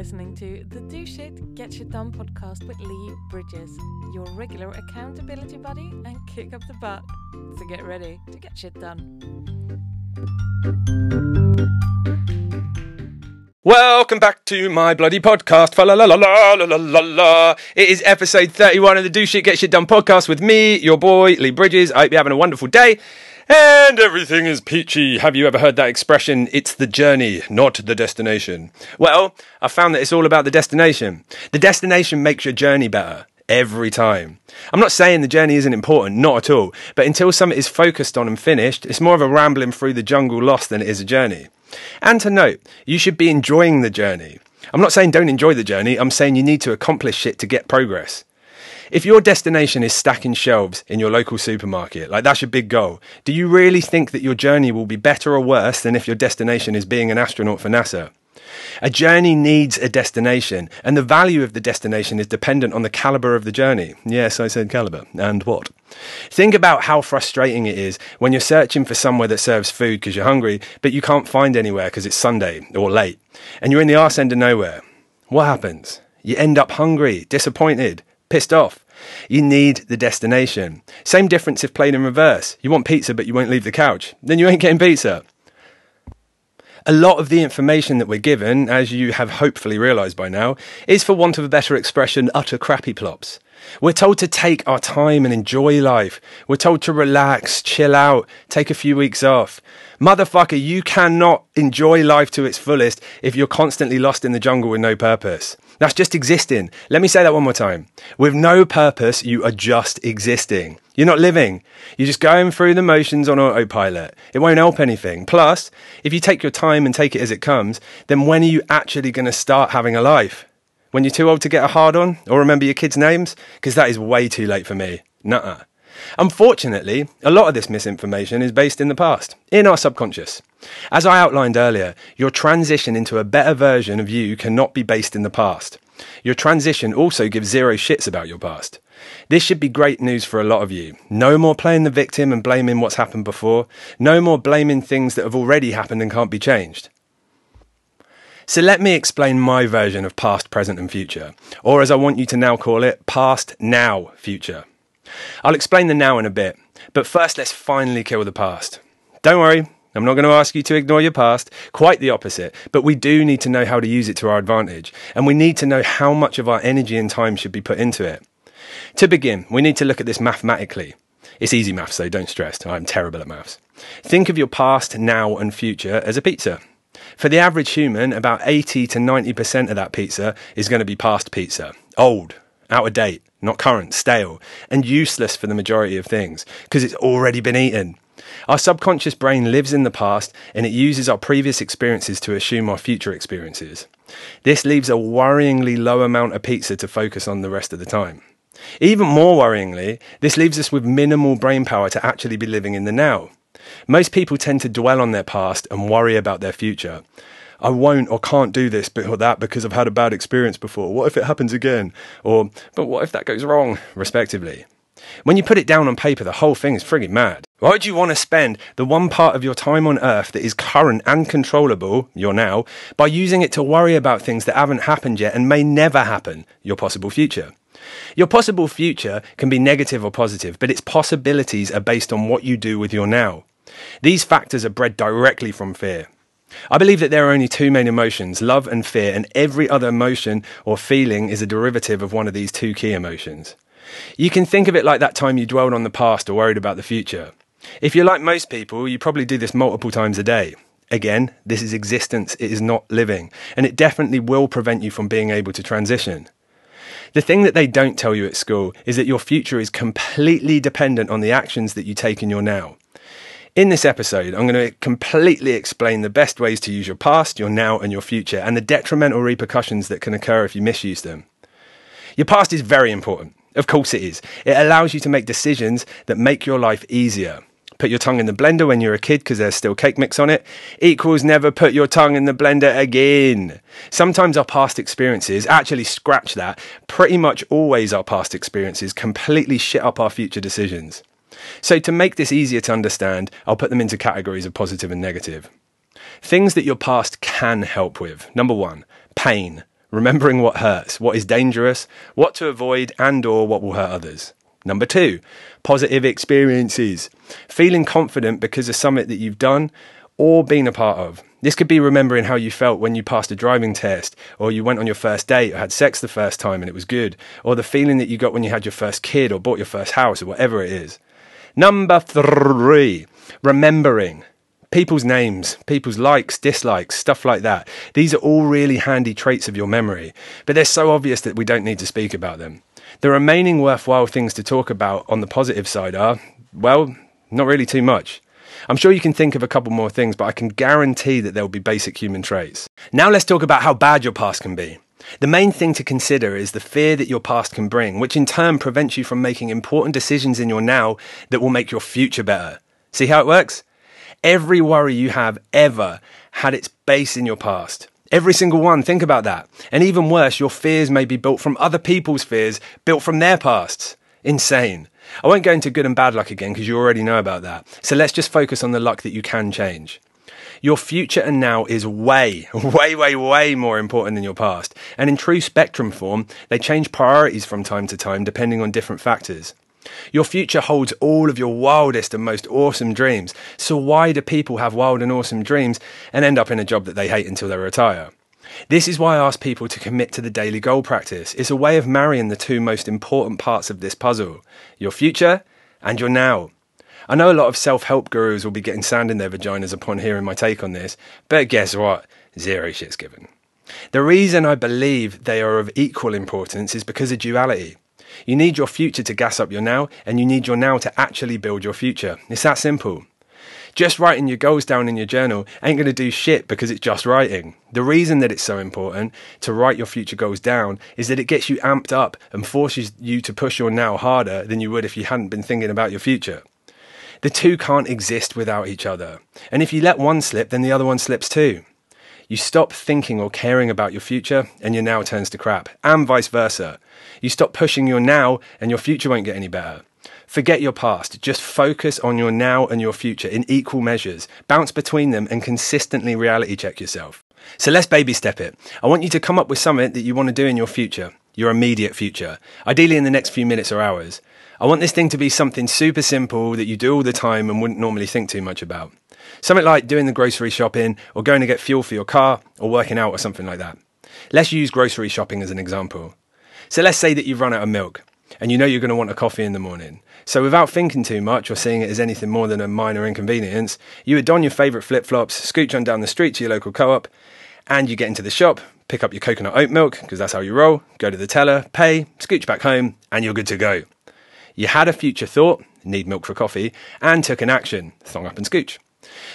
listening to the Do Shit, Get Shit Done podcast with Lee Bridges, your regular accountability buddy and kick up the butt. So get ready to get shit done. Welcome back to my bloody podcast. La la la la la la la. It is episode 31 of the Do Shit, Get Shit Done podcast with me, your boy Lee Bridges. I hope you're having a wonderful day. And everything is peachy. Have you ever heard that expression? It's the journey, not the destination. Well, I found that it's all about the destination. The destination makes your journey better every time. I'm not saying the journey isn't important, not at all, but until something is focused on and finished, it's more of a rambling through the jungle lost than it is a journey. And to note, you should be enjoying the journey. I'm not saying don't enjoy the journey, I'm saying you need to accomplish shit to get progress. If your destination is stacking shelves in your local supermarket, like that's your big goal, do you really think that your journey will be better or worse than if your destination is being an astronaut for NASA? A journey needs a destination, and the value of the destination is dependent on the caliber of the journey. Yes, I said caliber. And what? Think about how frustrating it is when you're searching for somewhere that serves food because you're hungry, but you can't find anywhere because it's Sunday or late, and you're in the arse end of nowhere. What happens? You end up hungry, disappointed, pissed off. You need the destination. Same difference if played in reverse. You want pizza, but you won't leave the couch. Then you ain't getting pizza. A lot of the information that we're given, as you have hopefully realised by now, is for want of a better expression, utter crappy plops. We're told to take our time and enjoy life. We're told to relax, chill out, take a few weeks off. Motherfucker, you cannot enjoy life to its fullest if you're constantly lost in the jungle with no purpose. That's just existing. Let me say that one more time. With no purpose, you are just existing. You're not living. You're just going through the motions on autopilot. It won't help anything. Plus, if you take your time and take it as it comes, then when are you actually going to start having a life? When you're too old to get a hard on or remember your kids' names? Because that is way too late for me. Nuh Unfortunately, a lot of this misinformation is based in the past, in our subconscious. As I outlined earlier, your transition into a better version of you cannot be based in the past. Your transition also gives zero shits about your past. This should be great news for a lot of you. No more playing the victim and blaming what's happened before. No more blaming things that have already happened and can't be changed. So let me explain my version of past, present, and future, or as I want you to now call it, past, now, future. I'll explain the now in a bit, but first let's finally kill the past. Don't worry, I'm not going to ask you to ignore your past, quite the opposite, but we do need to know how to use it to our advantage, and we need to know how much of our energy and time should be put into it. To begin, we need to look at this mathematically. It's easy maths, so don't stress. I'm terrible at maths. Think of your past, now, and future as a pizza. For the average human, about 80 to 90% of that pizza is going to be past pizza. Old, out of date, not current, stale, and useless for the majority of things because it's already been eaten. Our subconscious brain lives in the past and it uses our previous experiences to assume our future experiences. This leaves a worryingly low amount of pizza to focus on the rest of the time. Even more worryingly, this leaves us with minimal brain power to actually be living in the now. Most people tend to dwell on their past and worry about their future. I won't or can't do this or that because I've had a bad experience before. What if it happens again? Or, but what if that goes wrong, respectively? When you put it down on paper, the whole thing is frigging mad. Why would you want to spend the one part of your time on earth that is current and controllable, your now, by using it to worry about things that haven't happened yet and may never happen, your possible future? Your possible future can be negative or positive, but its possibilities are based on what you do with your now. These factors are bred directly from fear. I believe that there are only two main emotions, love and fear, and every other emotion or feeling is a derivative of one of these two key emotions. You can think of it like that time you dwelled on the past or worried about the future. If you're like most people, you probably do this multiple times a day. Again, this is existence, it is not living, and it definitely will prevent you from being able to transition. The thing that they don't tell you at school is that your future is completely dependent on the actions that you take in your now. In this episode, I'm going to completely explain the best ways to use your past, your now, and your future, and the detrimental repercussions that can occur if you misuse them. Your past is very important. Of course, it is. It allows you to make decisions that make your life easier. Put your tongue in the blender when you're a kid because there's still cake mix on it equals never put your tongue in the blender again. Sometimes our past experiences, actually scratch that, pretty much always our past experiences completely shit up our future decisions. So, to make this easier to understand, I'll put them into categories of positive and negative. Things that your past can help with. Number one, pain, remembering what hurts, what is dangerous, what to avoid and or what will hurt others. Number 2, positive experiences. Feeling confident because of something that you've done or been a part of. This could be remembering how you felt when you passed a driving test, or you went on your first date, or had sex the first time and it was good, or the feeling that you got when you had your first kid, or bought your first house, or whatever it is. Number three, remembering people's names, people's likes, dislikes, stuff like that. These are all really handy traits of your memory, but they're so obvious that we don't need to speak about them. The remaining worthwhile things to talk about on the positive side are, well, not really too much. I'm sure you can think of a couple more things, but I can guarantee that there will be basic human traits. Now let's talk about how bad your past can be. The main thing to consider is the fear that your past can bring, which in turn prevents you from making important decisions in your now that will make your future better. See how it works? Every worry you have ever had its base in your past. Every single one, think about that. And even worse, your fears may be built from other people's fears, built from their pasts. Insane. I won't go into good and bad luck again because you already know about that. So let's just focus on the luck that you can change. Your future and now is way, way, way, way more important than your past. And in true spectrum form, they change priorities from time to time depending on different factors. Your future holds all of your wildest and most awesome dreams. So why do people have wild and awesome dreams and end up in a job that they hate until they retire? This is why I ask people to commit to the daily goal practice. It's a way of marrying the two most important parts of this puzzle your future and your now. I know a lot of self help gurus will be getting sand in their vaginas upon hearing my take on this, but guess what? Zero shit's given. The reason I believe they are of equal importance is because of duality. You need your future to gas up your now, and you need your now to actually build your future. It's that simple. Just writing your goals down in your journal ain't going to do shit because it's just writing. The reason that it's so important to write your future goals down is that it gets you amped up and forces you to push your now harder than you would if you hadn't been thinking about your future. The two can't exist without each other. And if you let one slip, then the other one slips too. You stop thinking or caring about your future, and your now turns to crap, and vice versa. You stop pushing your now, and your future won't get any better. Forget your past. Just focus on your now and your future in equal measures. Bounce between them and consistently reality check yourself. So let's baby step it. I want you to come up with something that you want to do in your future, your immediate future, ideally in the next few minutes or hours. I want this thing to be something super simple that you do all the time and wouldn't normally think too much about. Something like doing the grocery shopping or going to get fuel for your car or working out or something like that. Let's use grocery shopping as an example. So let's say that you've run out of milk and you know you're going to want a coffee in the morning. So without thinking too much or seeing it as anything more than a minor inconvenience, you would don your favourite flip flops, scooch on down the street to your local co op, and you get into the shop, pick up your coconut oat milk, because that's how you roll, go to the teller, pay, scooch back home, and you're good to go. You had a future thought, need milk for coffee, and took an action, thong up and scooch.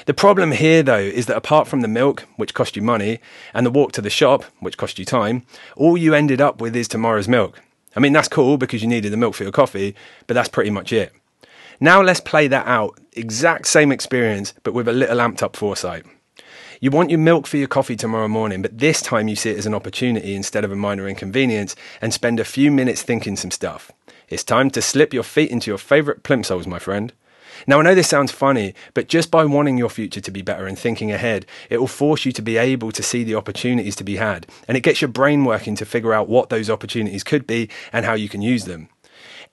The problem here, though, is that apart from the milk, which cost you money, and the walk to the shop, which cost you time, all you ended up with is tomorrow's milk. I mean, that's cool because you needed the milk for your coffee, but that's pretty much it. Now let's play that out. Exact same experience, but with a little amped up foresight. You want your milk for your coffee tomorrow morning, but this time you see it as an opportunity instead of a minor inconvenience and spend a few minutes thinking some stuff. It's time to slip your feet into your favourite plimsolls, my friend. Now, I know this sounds funny, but just by wanting your future to be better and thinking ahead, it will force you to be able to see the opportunities to be had. And it gets your brain working to figure out what those opportunities could be and how you can use them.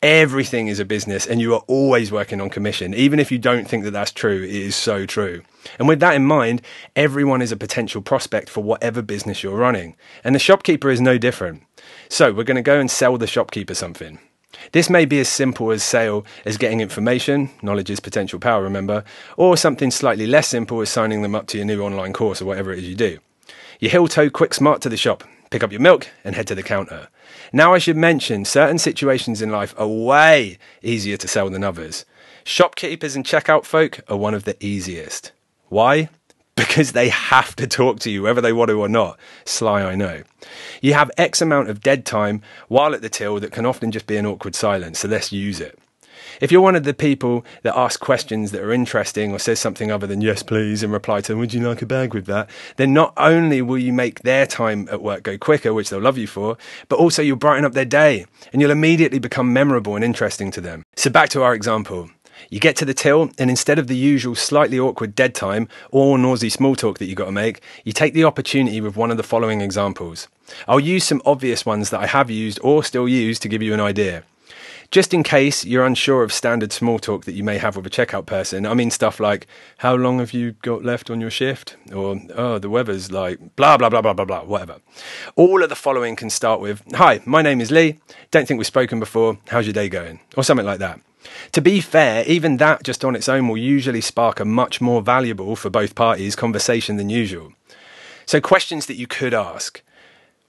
Everything is a business, and you are always working on commission. Even if you don't think that that's true, it is so true. And with that in mind, everyone is a potential prospect for whatever business you're running. And the shopkeeper is no different. So, we're going to go and sell the shopkeeper something. This may be as simple as sale as getting information, knowledge is potential power, remember, or something slightly less simple as signing them up to your new online course or whatever it is you do. You heel toe quick smart to the shop, pick up your milk, and head to the counter. Now, I should mention certain situations in life are way easier to sell than others. Shopkeepers and checkout folk are one of the easiest. Why? because they have to talk to you, whether they want to or not. Sly, I know. You have X amount of dead time while at the till that can often just be an awkward silence, so let's use it. If you're one of the people that ask questions that are interesting or says something other than yes, please, and reply to them, would you like a bag with that? Then not only will you make their time at work go quicker, which they'll love you for, but also you'll brighten up their day and you'll immediately become memorable and interesting to them. So back to our example. You get to the till, and instead of the usual slightly awkward dead time or noisy small talk that you got to make, you take the opportunity with one of the following examples. I'll use some obvious ones that I have used or still use to give you an idea. Just in case you're unsure of standard small talk that you may have with a checkout person, I mean stuff like, How long have you got left on your shift? Or, Oh, the weather's like, blah, blah, blah, blah, blah, blah, whatever. All of the following can start with, Hi, my name is Lee. Don't think we've spoken before. How's your day going? Or something like that. To be fair, even that just on its own will usually spark a much more valuable for both parties conversation than usual. So, questions that you could ask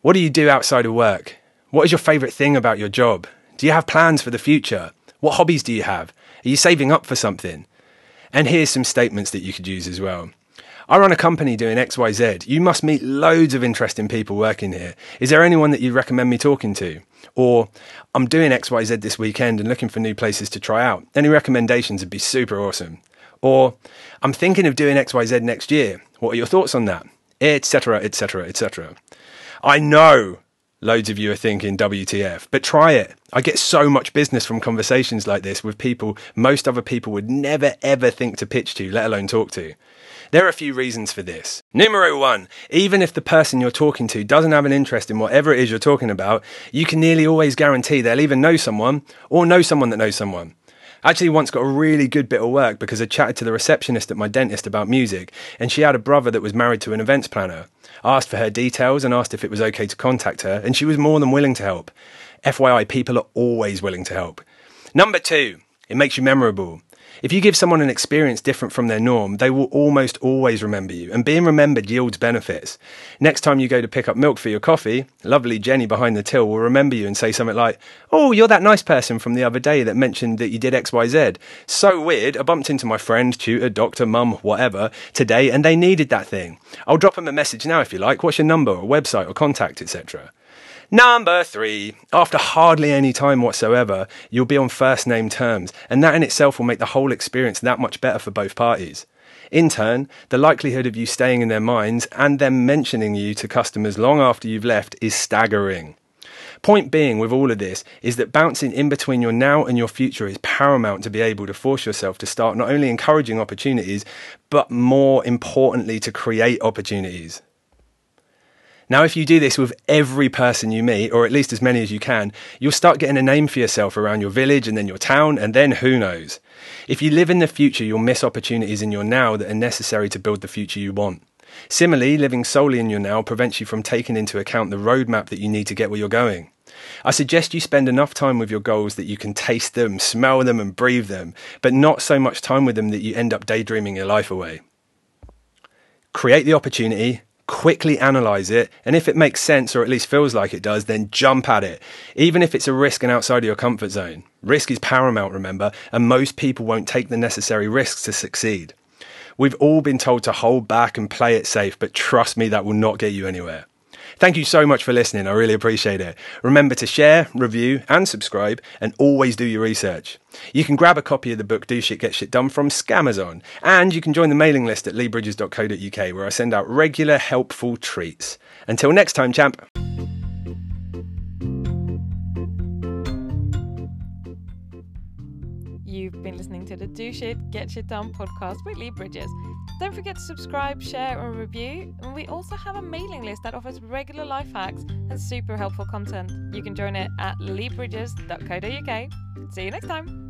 What do you do outside of work? What is your favourite thing about your job? Do you have plans for the future? What hobbies do you have? Are you saving up for something? And here's some statements that you could use as well. I run a company doing XYZ. You must meet loads of interesting people working here. Is there anyone that you'd recommend me talking to? Or, I'm doing XYZ this weekend and looking for new places to try out. Any recommendations would be super awesome. Or, I'm thinking of doing XYZ next year. What are your thoughts on that? Etc., etc., etc. I know loads of you are thinking WTF, but try it. I get so much business from conversations like this with people most other people would never ever think to pitch to, let alone talk to. There are a few reasons for this. Numero one, even if the person you're talking to doesn't have an interest in whatever it is you're talking about, you can nearly always guarantee they'll either know someone or know someone that knows someone. I actually once got a really good bit of work because I chatted to the receptionist at my dentist about music, and she had a brother that was married to an events planner. I asked for her details and asked if it was okay to contact her, and she was more than willing to help. FYI, people are always willing to help. Number two, it makes you memorable. If you give someone an experience different from their norm, they will almost always remember you, and being remembered yields benefits. Next time you go to pick up milk for your coffee, lovely Jenny behind the till will remember you and say something like, Oh, you're that nice person from the other day that mentioned that you did XYZ. So weird, I bumped into my friend, tutor, doctor, mum, whatever, today, and they needed that thing. I'll drop them a message now if you like. What's your number, or website, or contact, etc. Number three, after hardly any time whatsoever, you'll be on first name terms, and that in itself will make the whole experience that much better for both parties. In turn, the likelihood of you staying in their minds and them mentioning you to customers long after you've left is staggering. Point being with all of this is that bouncing in between your now and your future is paramount to be able to force yourself to start not only encouraging opportunities, but more importantly, to create opportunities. Now, if you do this with every person you meet, or at least as many as you can, you'll start getting a name for yourself around your village and then your town, and then who knows? If you live in the future, you'll miss opportunities in your now that are necessary to build the future you want. Similarly, living solely in your now prevents you from taking into account the roadmap that you need to get where you're going. I suggest you spend enough time with your goals that you can taste them, smell them, and breathe them, but not so much time with them that you end up daydreaming your life away. Create the opportunity, quickly analyze it, and if it makes sense or at least feels like it does, then jump at it, even if it's a risk and outside of your comfort zone. Risk is paramount, remember, and most people won't take the necessary risks to succeed. We've all been told to hold back and play it safe, but trust me, that will not get you anywhere. Thank you so much for listening. I really appreciate it. Remember to share, review, and subscribe, and always do your research. You can grab a copy of the book Do Shit Get Shit Done from Scamazon, and you can join the mailing list at leebridges.co.uk where I send out regular helpful treats. Until next time, champ. You've been listening to the Do Shit, Get Shit Done podcast with Lee Bridges. Don't forget to subscribe, share, and review. And we also have a mailing list that offers regular life hacks and super helpful content. You can join it at leebridges.co.uk. See you next time.